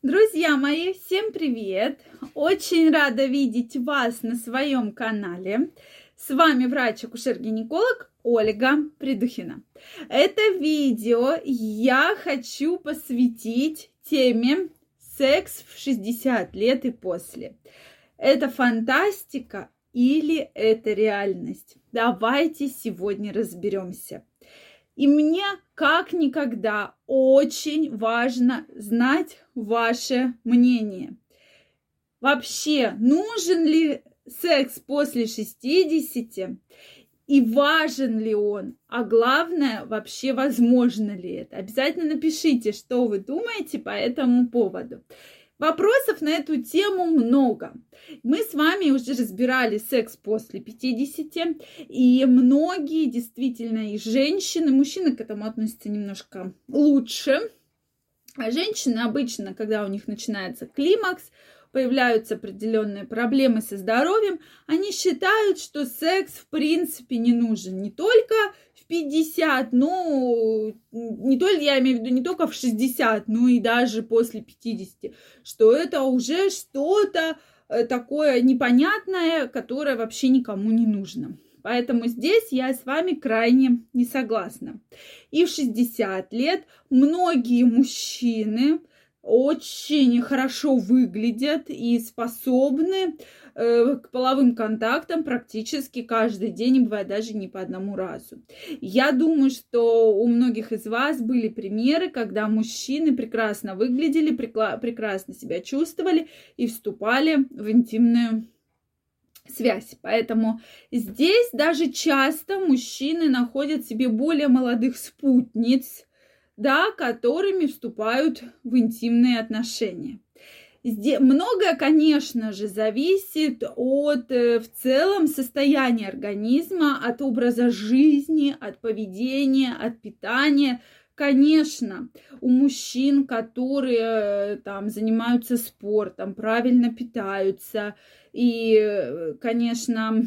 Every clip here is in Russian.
Друзья мои, всем привет! Очень рада видеть вас на своем канале. С вами врач-акушер-гинеколог Ольга Придухина. Это видео я хочу посвятить теме секс в 60 лет и после. Это фантастика или это реальность? Давайте сегодня разберемся. И мне как никогда очень важно знать ваше мнение. Вообще, нужен ли секс после 60 и важен ли он, а главное, вообще возможно ли это. Обязательно напишите, что вы думаете по этому поводу. Вопросов на эту тему много. Мы с вами уже разбирали секс после 50, и многие действительно и женщины, мужчины к этому относятся немножко лучше. А женщины обычно, когда у них начинается климакс, появляются определенные проблемы со здоровьем, они считают, что секс в принципе не нужен не только 50, ну, не только, я имею в виду, не только в 60, но и даже после 50, что это уже что-то э, такое непонятное, которое вообще никому не нужно. Поэтому здесь я с вами крайне не согласна. И в 60 лет многие мужчины очень хорошо выглядят и способны э, к половым контактам практически каждый день, бывает даже не по одному разу. Я думаю, что у многих из вас были примеры, когда мужчины прекрасно выглядели, прекрасно себя чувствовали и вступали в интимную связь. Поэтому здесь даже часто мужчины находят себе более молодых спутниц, да, которыми вступают в интимные отношения. Здесь многое, конечно же, зависит от э, в целом состояния организма, от образа жизни, от поведения, от питания. Конечно, у мужчин, которые э, там занимаются спортом, правильно питаются и, э, конечно,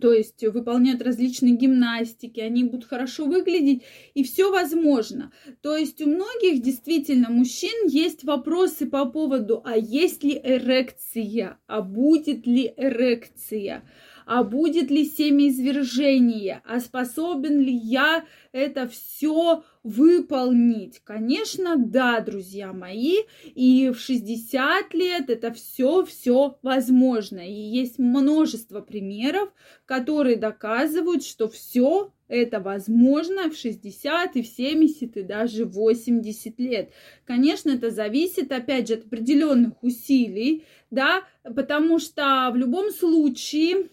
то есть выполняют различные гимнастики, они будут хорошо выглядеть, и все возможно. То есть у многих действительно мужчин есть вопросы по поводу, а есть ли эрекция, а будет ли эрекция, а будет ли семяизвержение, а способен ли я это все выполнить? Конечно, да, друзья мои, и в 60 лет это все-все возможно. И есть множество примеров, которые доказывают, что все это возможно в 60 и в 70 и даже 80 лет. Конечно, это зависит, опять же, от определенных усилий, да, потому что в любом случае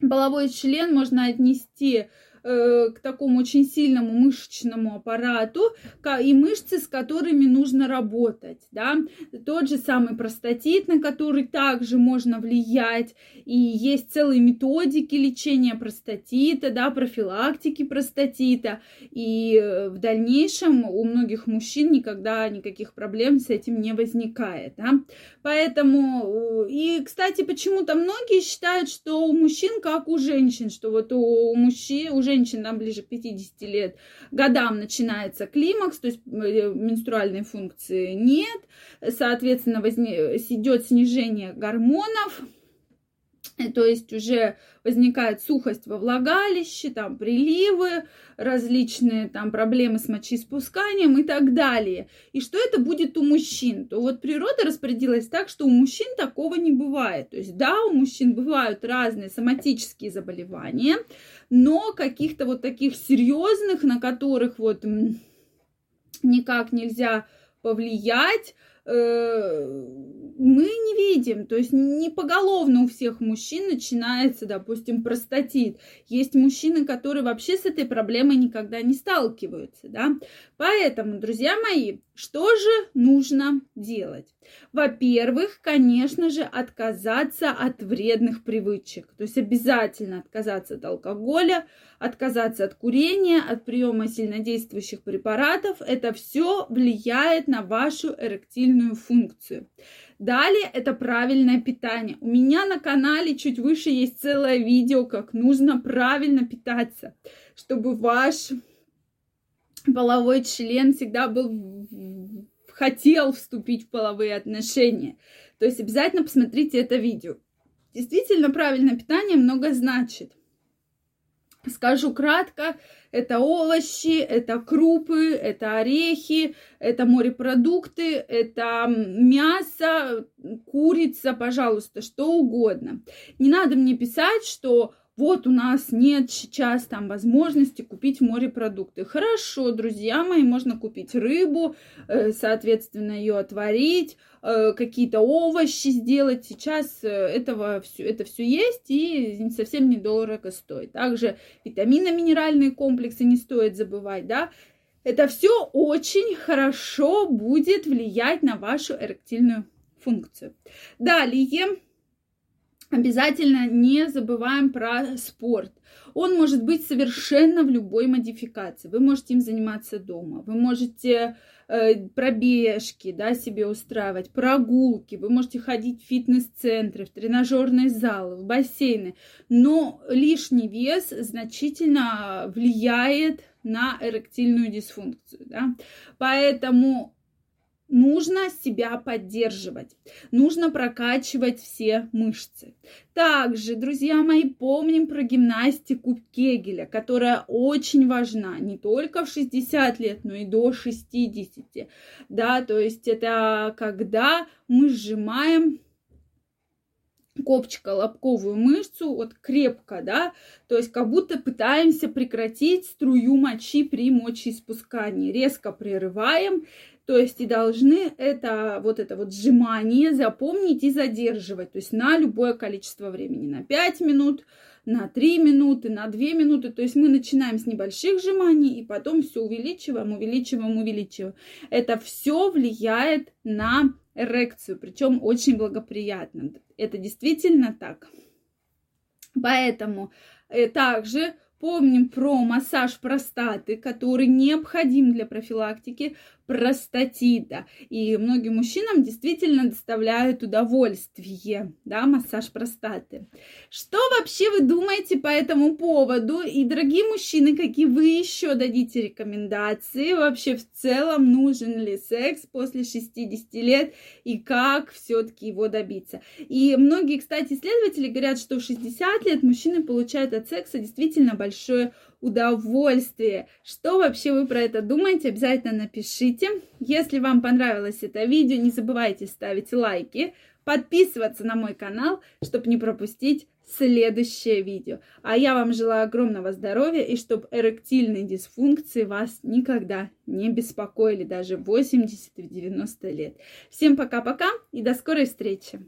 половой член можно отнести к такому очень сильному мышечному аппарату и мышцы, с которыми нужно работать, да, тот же самый простатит, на который также можно влиять, и есть целые методики лечения простатита, да, профилактики простатита, и э, в дальнейшем у многих мужчин никогда никаких проблем с этим не возникает, да, поэтому, э, и, кстати, почему-то многие считают, что у мужчин как у женщин, что вот у мужчин, у женщин там ближе к 50 лет годам начинается климакс, то есть э, менструальной функции нет, соответственно, возне... идет снижение гормонов, то есть уже возникает сухость во влагалище, там приливы, различные там проблемы с мочеиспусканием и так далее. И что это будет у мужчин? То вот природа распорядилась так, что у мужчин такого не бывает. То есть да, у мужчин бывают разные соматические заболевания, но каких-то вот таких серьезных, на которых вот никак нельзя повлиять, э, видим, то есть не поголовно у всех мужчин начинается, допустим, простатит. Есть мужчины, которые вообще с этой проблемой никогда не сталкиваются, да. Поэтому, друзья мои, что же нужно делать? Во-первых, конечно же, отказаться от вредных привычек. То есть обязательно отказаться от алкоголя, отказаться от курения, от приема сильнодействующих препаратов. Это все влияет на вашу эректильную функцию. Далее это правильное питание. У меня на канале чуть выше есть целое видео, как нужно правильно питаться, чтобы ваш половой член всегда был хотел вступить в половые отношения. То есть обязательно посмотрите это видео. Действительно, правильное питание много значит. Скажу кратко, это овощи, это крупы, это орехи, это морепродукты, это мясо, курица, пожалуйста, что угодно. Не надо мне писать, что вот у нас нет сейчас там возможности купить морепродукты. Хорошо, друзья мои, можно купить рыбу, э, соответственно, ее отварить, э, какие-то овощи сделать. Сейчас э, этого все, это все есть и совсем недорого стоит. Также витаминно-минеральные комплексы не стоит забывать, да. Это все очень хорошо будет влиять на вашу эректильную функцию. Далее Обязательно не забываем про спорт. Он может быть совершенно в любой модификации. Вы можете им заниматься дома, вы можете э, пробежки да, себе устраивать, прогулки, вы можете ходить в фитнес-центры, в тренажерные залы, в бассейны. Но лишний вес значительно влияет на эректильную дисфункцию. Да? Поэтому нужно себя поддерживать, нужно прокачивать все мышцы. Также, друзья мои, помним про гимнастику Кегеля, которая очень важна не только в 60 лет, но и до 60. Да, то есть это когда мы сжимаем копчика лобковую мышцу вот крепко, да, то есть как будто пытаемся прекратить струю мочи при мочеиспускании. Резко прерываем, то есть и должны это вот это вот сжимание запомнить и задерживать, то есть на любое количество времени, на 5 минут, на 3 минуты, на 2 минуты. То есть мы начинаем с небольших сжиманий и потом все увеличиваем, увеличиваем, увеличиваем. Это все влияет на эрекцию, причем очень благоприятно. Это действительно так. Поэтому э, также помним про массаж простаты, который необходим для профилактики простатита. И многим мужчинам действительно доставляют удовольствие, да, массаж простаты. Что вообще вы думаете по этому поводу? И, дорогие мужчины, какие вы еще дадите рекомендации? Вообще в целом нужен ли секс после 60 лет и как все-таки его добиться? И многие, кстати, исследователи говорят, что в 60 лет мужчины получают от секса действительно большое удовольствие. Что вообще вы про это думаете? Обязательно напишите. Если вам понравилось это видео, не забывайте ставить лайки, подписываться на мой канал, чтобы не пропустить следующее видео. А я вам желаю огромного здоровья и чтобы эректильные дисфункции вас никогда не беспокоили даже в 80 90 лет. Всем пока-пока и до скорой встречи!